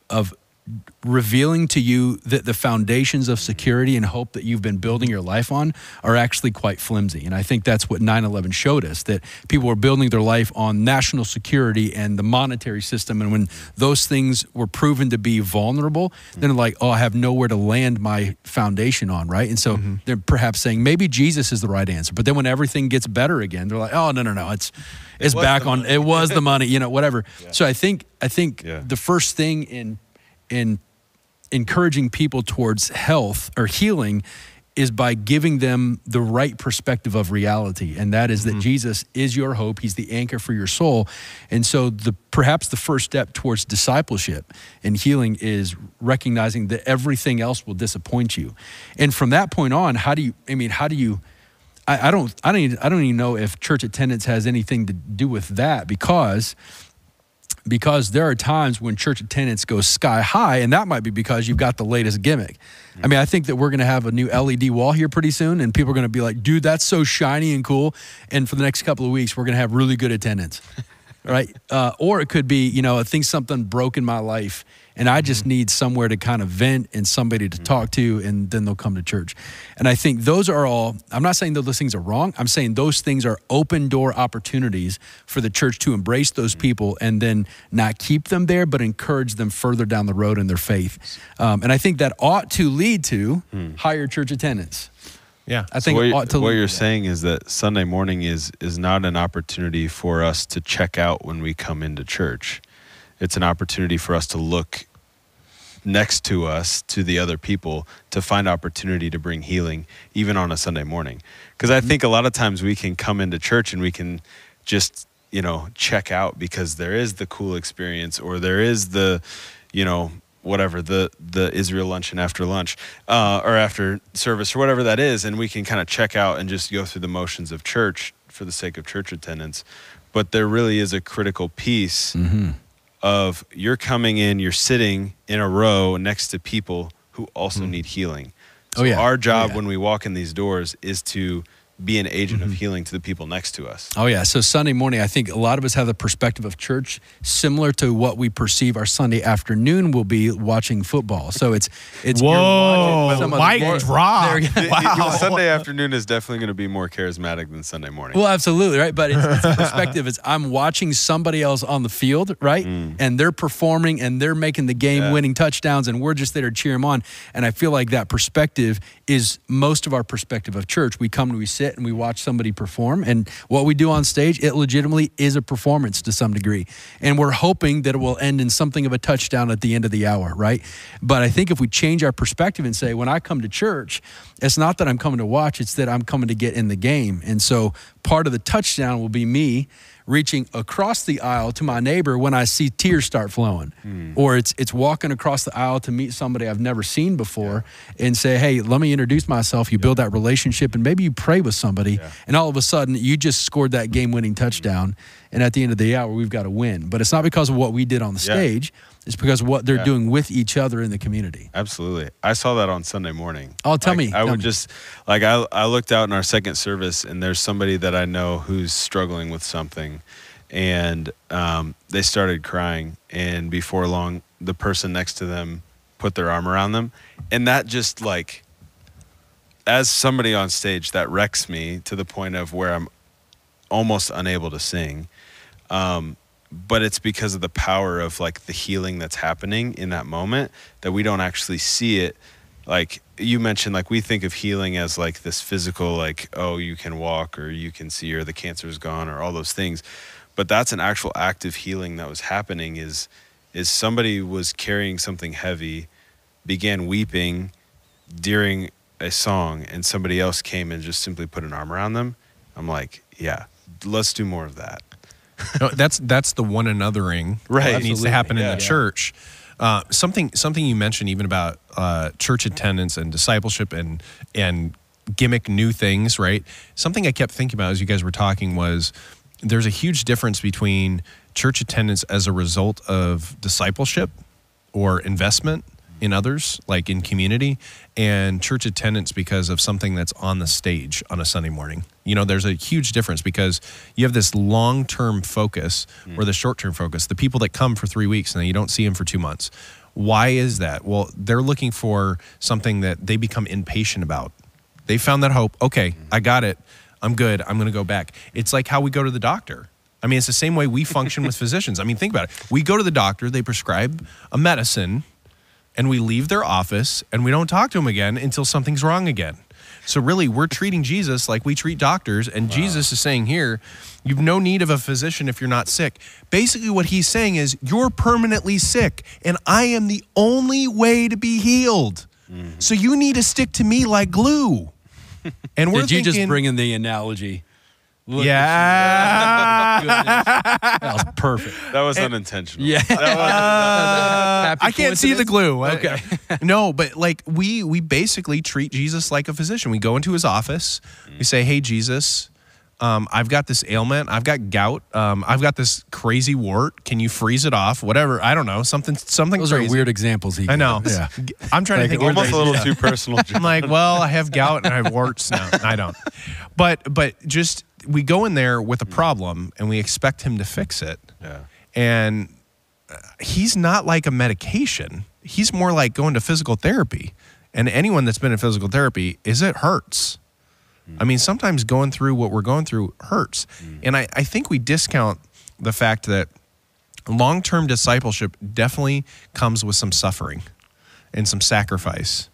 of revealing to you that the foundations of security and hope that you've been building your life on are actually quite flimsy. And I think that's what 9 11 showed us that people were building their life on national security and the monetary system. And when those things were proven to be vulnerable, then they're like, oh, I have nowhere to land my foundation on, right? And so they're perhaps saying maybe Jesus is the right answer. But then when everything gets better again, they're like, oh, no, no, no, it's, it's was back on, it was the money, you know, whatever. So I think, I think Yeah. the first thing in, in encouraging people towards health or healing is by giving them the right perspective of reality. And that is that mm-hmm. Jesus is your hope. He's the anchor for your soul. And so the perhaps the first step towards discipleship and healing is recognizing that everything else will disappoint you. And from that point on how do you I mean how do you I, I don't I don't even, I don't even know if church attendance has anything to do with that because because there are times when church attendance goes sky high, and that might be because you've got the latest gimmick. I mean, I think that we're going to have a new LED wall here pretty soon, and people are going to be like, dude, that's so shiny and cool. And for the next couple of weeks, we're going to have really good attendance. right? Uh, or it could be, you know, I think something broke in my life and I just mm-hmm. need somewhere to kind of vent and somebody to mm-hmm. talk to, and then they'll come to church. And I think those are all, I'm not saying that those things are wrong. I'm saying those things are open door opportunities for the church to embrace those mm-hmm. people and then not keep them there, but encourage them further down the road in their faith. Um, and I think that ought to lead to hmm. higher church attendance. Yeah. I think what, to what lead you're saying is that Sunday morning is is not an opportunity for us to check out when we come into church. It's an opportunity for us to look next to us to the other people to find opportunity to bring healing even on a Sunday morning. Because I think a lot of times we can come into church and we can just you know check out because there is the cool experience or there is the you know whatever the the Israel luncheon after lunch uh, or after service or whatever that is, and we can kind of check out and just go through the motions of church for the sake of church attendance. But there really is a critical piece Mm-hmm. Of you're coming in, you're sitting in a row next to people who also hmm. need healing. So Oh, yeah. our Oh, job yeah. when we walk in these doors is to be an agent of mm-hmm. healing to the people next to us. Oh yeah. So Sunday morning, I think a lot of us have the perspective of church similar to what we perceive our Sunday afternoon will be watching football. So it's it's you're Whoa, watching some of the drop. There you. Well, Sunday afternoon is definitely going to be more charismatic than Sunday morning. Well, absolutely, right? But it's, it's the perspective. It's I'm watching somebody else on the field, right? Mm. And they're performing and they're making the game-winning touchdowns, and we're just there to cheer them on. And I feel like that perspective is most of our perspective of church. We come and we sit and we watch somebody perform, and what we do on stage, it legitimately is a performance to some degree. And we're hoping that it will end in something of a touchdown at the end of the hour, right? But I think if we change our perspective and say, when I come to church, it's not that I'm coming to watch, it's that I'm coming to get in the game. And so part of the touchdown will be me reaching across the aisle to my neighbor when I see tears start flowing. Hmm. Or it's it's walking across the aisle to meet somebody I've never seen before and say, "Hey, let me introduce myself." You build that relationship and maybe you pray with somebody and all of a sudden you just scored that game-winning touchdown hmm. And at the end of the hour, we've got to win. But it's not because of what we did on the Yeah. stage; it's because of what they're Yeah. doing with each other in the community. Absolutely. I saw that on Sunday morning. Oh, tell Like, me, I tell would me. just like I I looked out in our second service and there's somebody that I know who's struggling with something and um, they started crying and before long the person next to them put their arm around them and that just like as somebody on stage that wrecks me to the point of where I'm almost unable to sing um, but it's because of the power of like the healing that's happening in that moment that we don't actually see it. Like you mentioned like we think of healing as like this physical like oh you can walk or you can see or the cancer's gone or all those things. But that's an actual active healing that was happening is is somebody was carrying something heavy began weeping during a song and somebody else came and just simply put an arm around them. I'm like yeah let's do more of that No, that's that's the one anothering Right. that needs to happen in the Yeah. church. Uh, something something you mentioned even about uh, church attendance and discipleship and and gimmick new things, right? Something I kept thinking about as you guys were talking was there's a huge difference between church attendance as a result of discipleship or investment in others, like in community, and church attendance because of something that's on the stage on a Sunday morning. You know, there's a huge difference because you have this long term focus or the short term focus, the people that come for three weeks and then you don't see them for two months. Why is that? Well, they're looking for something that they become impatient about. They found that hope. Okay, I got it. I'm good. I'm going to go back. It's like how we go to the doctor. I mean, it's the same way we function with physicians. I mean, think about it. We go to the doctor, they prescribe a medicine, and we leave their office and we don't talk to them again until something's wrong again. So really, we're treating Jesus like we treat doctors, and Jesus is saying here, you've no need of a physician if you're not sick. Basically, what he's saying is you're permanently sick, and I am the only way to be healed. Mm-hmm. So you need to stick to me like glue. And we're Did you just bring in the analogy? Look yeah. that was perfect. that was unintentional Yeah. Uh, Happy I can't see the glue. Okay. no, but like we we basically treat Jesus like a physician. We go into his office. We say, "Hey, Jesus, um, I've got this ailment. I've got gout. Um, I've got this crazy wart. Can you freeze it off? Whatever. I don't know. Something. Something. Those crazy. are weird examples. He I know. Yeah. I'm trying to think. almost a little too personal I'm like, well, I have gout and I have warts. No, I don't. But but just we go in there with a mm. problem and we expect him to fix it yeah and uh, he's not like a medication. He's more like going to physical therapy. And anyone that's been in physical therapy is it hurts. Mm. I mean, sometimes going through what we're going through hurts. Mm. And I, I think we discount the fact that long term discipleship definitely comes with some suffering and some sacrifice.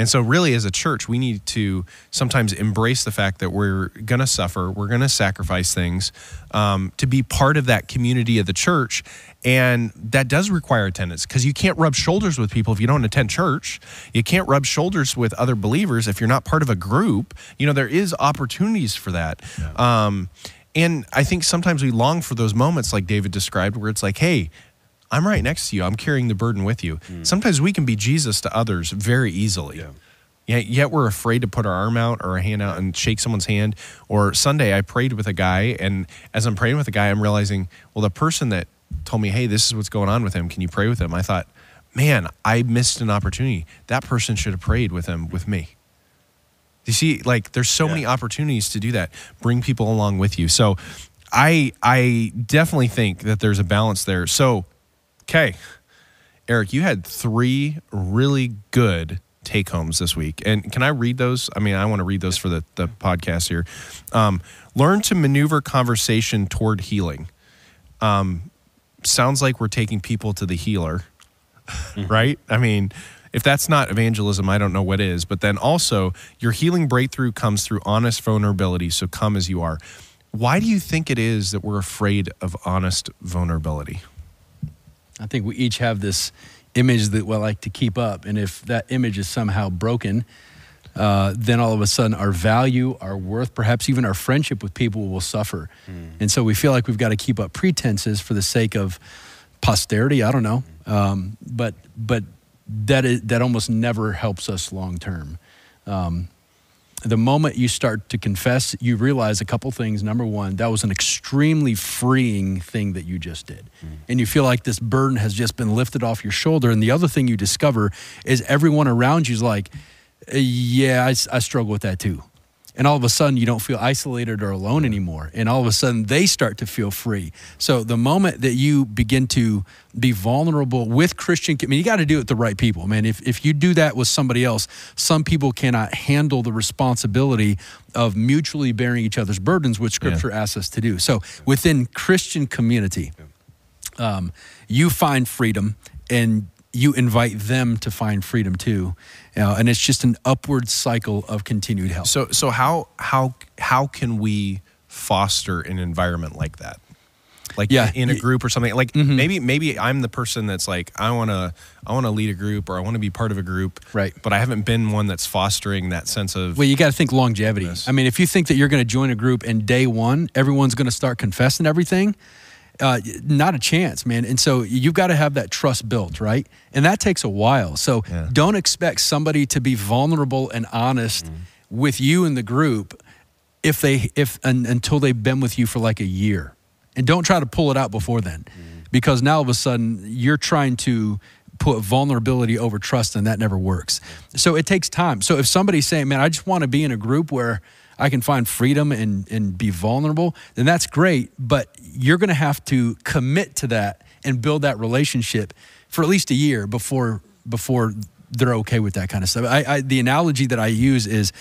And so, really, as a church, we need to sometimes embrace the fact that we're going to suffer, we're going to sacrifice things um, to be part of that community of the church. And that does require attendance because you can't rub shoulders with people if you don't attend church. You can't rub shoulders with other believers if you're not part of a group. You know, there is opportunities for that. Um, and I think sometimes we long for those moments, like David described, where it's like, hey, I'm right next to you. I'm carrying the burden with you. Hmm. Sometimes we can be Jesus to others very easily. Yeah. Yet, yet we're afraid to put our arm out or a hand out and shake someone's hand. Or Sunday, I prayed with a guy, and as I'm praying with a guy, I'm realizing, well, the person that told me, hey, this is what's going on with him. Can you pray with him? I thought, man, I missed an opportunity. That person should have prayed with him with me. You see, like there's so Yeah. many opportunities to do that. Bring people along with you. So I I definitely think that there's a balance there. So, okay. Eric, you had three really good take homes this week. And can I read those? I mean, I want to read those for the, the podcast here. Um, learn to maneuver conversation toward healing. Um, sounds like we're taking people to the healer, right? I mean, if that's not evangelism, I don't know what is. But then also, your healing breakthrough comes through honest vulnerability. So come as you are. Why do you think it is that we're afraid of honest vulnerability? I think we each have this image that we like to keep up, and if that image is somehow broken, uh, then all of a sudden our value, our worth, perhaps even our friendship with people will suffer. And so we feel like we've got to keep up pretenses for the sake of posterity. I don't know, um, but but that is that almost never helps us long term. Um, the moment you start to confess, you realize a couple things. Number one, that was an extremely freeing thing that you just did. And you feel like this burden has just been lifted off your shoulder. And the other thing you discover is everyone around you is like, "Uh, yeah, I struggle with that too. And all of a sudden, you don't feel isolated or alone anymore. And all of a sudden, they start to feel free. So the moment that you begin to be vulnerable with Christian, I mean, you got to do it with the right people, man. If, if you do that with somebody else, some people cannot handle the responsibility of mutually bearing each other's burdens, which Scripture asks us to do. So within Christian community, um, you find freedom and you invite them to find freedom too. Uh, and it's just an upward cycle of continued help. So so how how how can we foster an environment like that? Like Yeah, in a group or something. Like maybe maybe I'm the person that's like I want to I want to lead a group or I want to be part of a group. Right. But I haven't been one that's fostering that sense of Well, you got to think longevity. I mean, if you think that you're going to join a group and day one, everyone's going to start confessing everything, uh, not a chance, man. And so you've got to have that trust built, right? And that takes a while. So Yeah. don't expect somebody to be vulnerable and honest with you in the group if they if un, until they've been with you for like a year, and don't try to pull it out before then, because now all of a sudden you're trying to put vulnerability over trust, and that never works. So it takes time. So if somebody's saying, "Man, I just want to be in a group where I can find freedom and and be vulnerable," then that's great. But you're going to have to commit to that and build that relationship for at least a year before before they're okay with that kind of stuff. I, I the analogy that I use is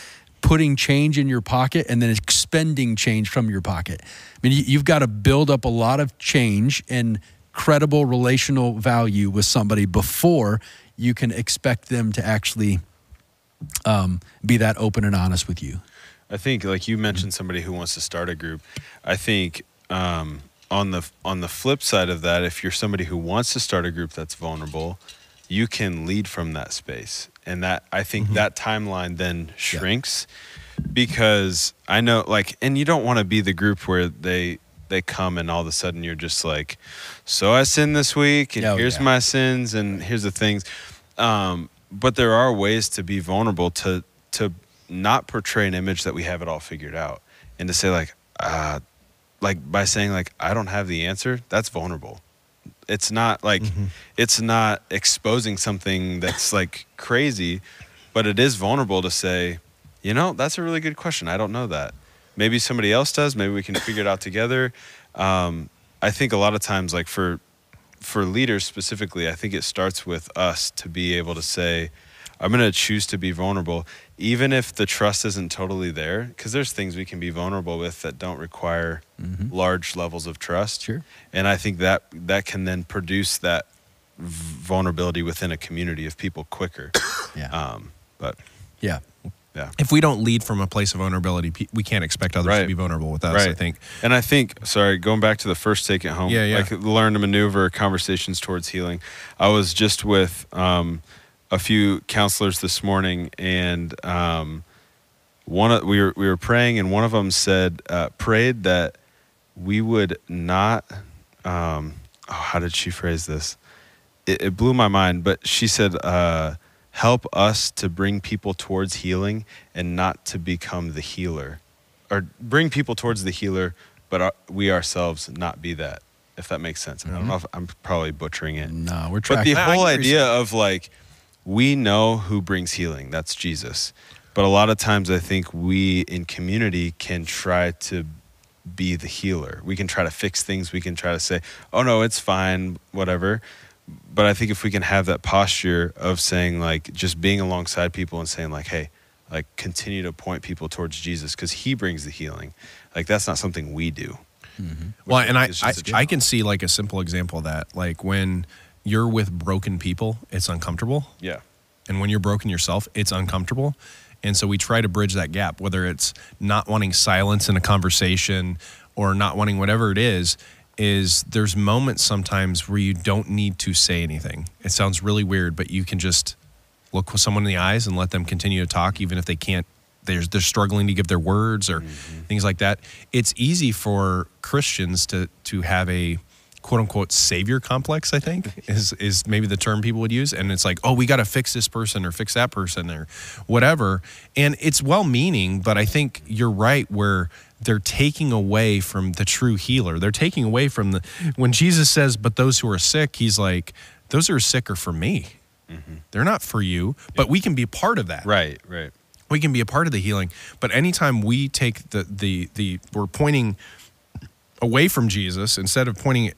putting change in your pocket and then expending change from your pocket. I mean, you, you've got to build up a lot of change and credible relational value with somebody before you can expect them to actually um, be that open and honest with you. I think, like you mentioned, somebody who wants to start a group. I think um, on the on the flip side of that, if you're somebody who wants to start a group that's vulnerable, you can lead from that space, and that I think that timeline then shrinks because I know, like, and you don't want to be the group where they they come and all of a sudden you're just like, so I sin this week, and Oh, here's yeah. my sins, and here's the things. Um, but there are ways to be vulnerable to to not portray an image that we have it all figured out, and to say like, uh, like by saying like I don't have the answer. That's vulnerable. It's not like it's not exposing something that's like crazy, but it is vulnerable to say, you know, that's a really good question. I don't know that. Maybe somebody else does. Maybe we can figure it out together. Um, I think a lot of times, like for for leaders specifically, I think it starts with us to be able to say, I'm going to choose to be vulnerable, even if the trust isn't totally there, because there's things we can be vulnerable with that don't require large levels of trust. Sure. And I think that that can then produce that vulnerability within a community of people quicker. Yeah. Um, but yeah. yeah. if we don't lead from a place of vulnerability, we can't expect others to be vulnerable with us. I think. And I think, sorry, going back to the first take it home, Yeah, yeah. like learn to maneuver conversations towards healing. I was just with um, a few counselors this morning, and um, one of, we were we were praying, and one of them said, uh, prayed that we would not. Um, oh, how did she phrase this? It, it blew my mind, but she said, uh, "Help us to bring people towards healing, and not to become the healer." or bring people towards the healer, but our, we ourselves not be that. If that makes sense. I don't know if I'm probably butchering it. No, we're But the whole get what you're idea of like, we know who brings healing. That's Jesus. But a lot of times, I think we in community can try to be the healer. We can try to fix things. We can try to say, "Oh no, it's fine, whatever." But I think if we can have that posture of saying, like, just being alongside people and saying, like, "Hey, like, continue to point people towards Jesus because He brings the healing." Like, that's not something we do. Mm-hmm. Well, and I, It's I, just a I can see like a simple example of that. Like when you're with broken people, it's uncomfortable. Yeah. And when you're broken yourself, it's uncomfortable. And so we try to bridge that gap, whether it's not wanting silence in a conversation or not wanting whatever it is, is there's moments sometimes where you don't need to say anything. It sounds really weird, but you can just look someone in the eyes and let them continue to talk, even if they can't, they're, they're struggling to give their words or mm-hmm. things like that. It's easy for Christians to, to have a, quote unquote savior complex i think is is maybe the term people would use. And it's like oh we got to fix this person or fix that person or whatever. And it's well meaning but i think you're right where they're taking away from the true healer. They're taking away from the when jesus says but those who are sick he's like those who are sick are for me. Mm-hmm. They're not for you but we can be part of that. Right, right. we can be a part of the healing. But anytime we take the the the we're pointing away from jesus instead of pointing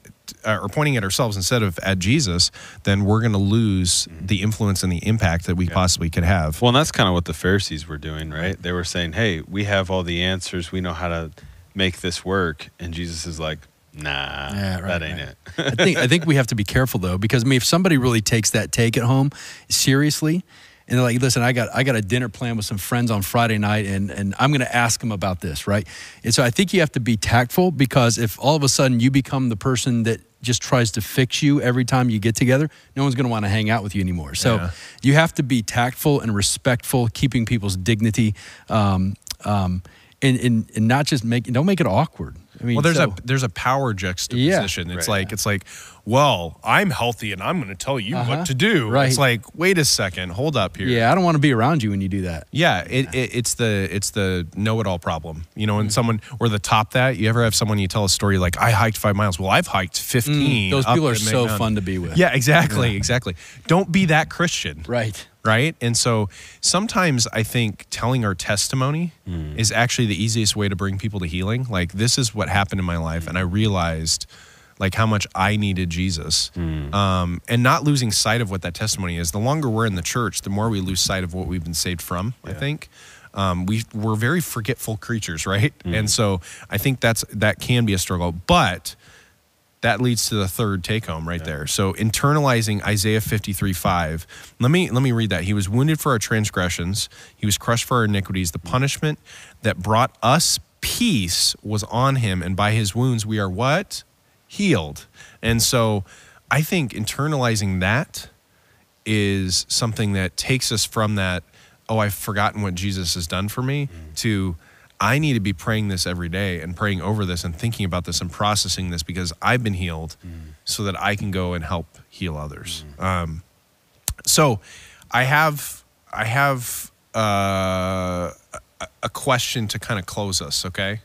uh, or pointing at ourselves instead of at jesus then we're going to lose the influence and the impact that we possibly could have Well, and that's kind of what the Pharisees were doing, right? They were saying, "Hey, we have all the answers. We know how to make this work." And Jesus is like, "Nah, Yeah, right, that ain't right. it." I think I think we have to be careful though, because I mean, if somebody really takes that take at home seriously, and they're like, "Listen, I got I got a dinner plan with some friends on Friday night, and and I'm going to ask them about this, right?" And so I think you have to be tactful because if all of a sudden you become the person that just tries to fix you every time you get together, no one's going to want to hang out with you anymore. So Yeah. you have to be tactful and respectful, keeping people's dignity, um, um, and, and and not just make don't make it awkward. I mean, well there's so- a there's a power juxtaposition it's Right. like it's like well i'm healthy and i'm going to tell you Uh-huh. what to do Right. it's like wait a second hold up here Yeah, I don't want to be around you when you do that. Yeah, it, it, it's the it's the know-it-all problem. You know, when Mm-hmm. someone or the top that you ever have someone you tell a story like I hiked five miles. Well, I've hiked fifteen. Mm, Those people are so mountain." fun to be with. Yeah, exactly, exactly. Don't be that Christian, Right. right? And so sometimes I think telling our testimony is actually the easiest way to bring people to healing. Like this is what happened in my life, and I realized like how much I needed Jesus, um, and not losing sight of what that testimony is. The longer we're in the church, the more we lose sight of what we've been saved from. I think um, we we're very forgetful creatures, right? And so I think that's that can be a struggle, but that leads to the third take home right there. So internalizing Isaiah 53 5. Let me let me read that. He was wounded for our transgressions, he was crushed for our iniquities. The punishment that brought us peace was on him, and by his wounds we are what? Healed. And so I think internalizing that is something that takes us from that, oh, I've forgotten what Jesus has done for me, to I need to be praying this every day and praying over this and thinking about this and processing this because I've been healed so that I can go and help heal others. Um, so I have, I have uh, a, a question to kind of close us, okay?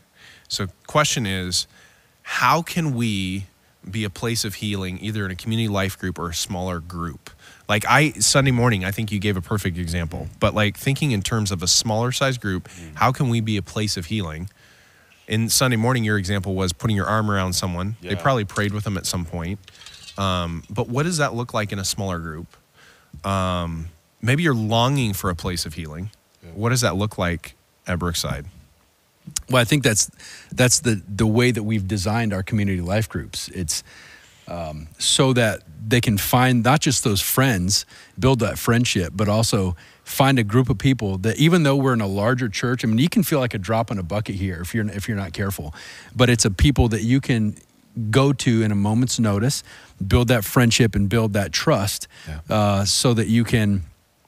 So, question is, how can we be a place of healing either in a community life group or a smaller group? Like i sunday morning i think you gave a perfect example but like thinking in terms of a smaller size group how can we be a place of healing? In sunday morning your example was putting your arm around someone. They probably prayed with them at some point. Um, but what does that look like in a smaller group? Um, maybe you're longing for a place of healing. What does that look like at brookside Well, I think that's that's the the way that we've designed our community life groups. It's um, so that they can find not just those friends, build that friendship, but also find a group of people that even though we're in a larger church, I mean, you can feel like a drop in a bucket here if you're if you're not careful. But it's a people that you can go to in a moment's notice, build that friendship and build that trust, uh, so that you can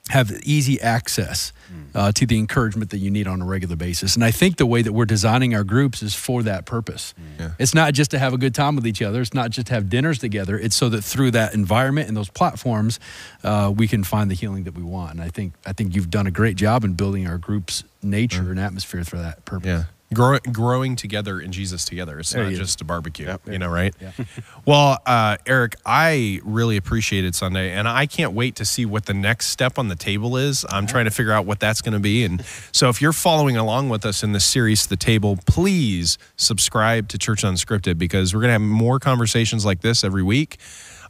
have easy access uh, to the encouragement that you need on a regular basis. And I think the way that we're designing our groups is for that purpose. Yeah. It's not just to have a good time with each other. It's not just to have dinners together. It's so that through that environment and those platforms, uh, we can find the healing that we want. And I think I think you've done a great job in building our group's nature and atmosphere for that purpose. Yeah. Grow, growing together in Jesus together. It's There not just a barbecue, Yep. you know, right? Yeah. Well, uh, Eric, I really appreciated Sunday, and I can't wait to see what the next step on the table is. I'm trying to figure out what that's going to be. And so, if you're following along with us in this series, The Table, please subscribe to Church Unscripted because we're going to have more conversations like this every week.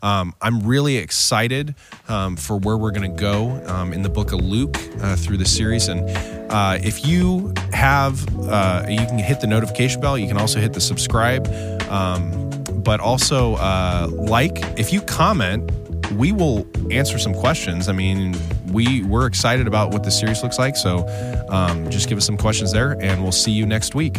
Um, I'm really excited um, for where we're going to go um, in the book of Luke uh, through the series. And uh, if you have, uh, you can hit the notification bell. You can also hit the subscribe, um, but also uh, like. If you comment, we will answer some questions. I mean, we we're excited about what the series looks like. So um, just give us some questions there, and we'll see you next week.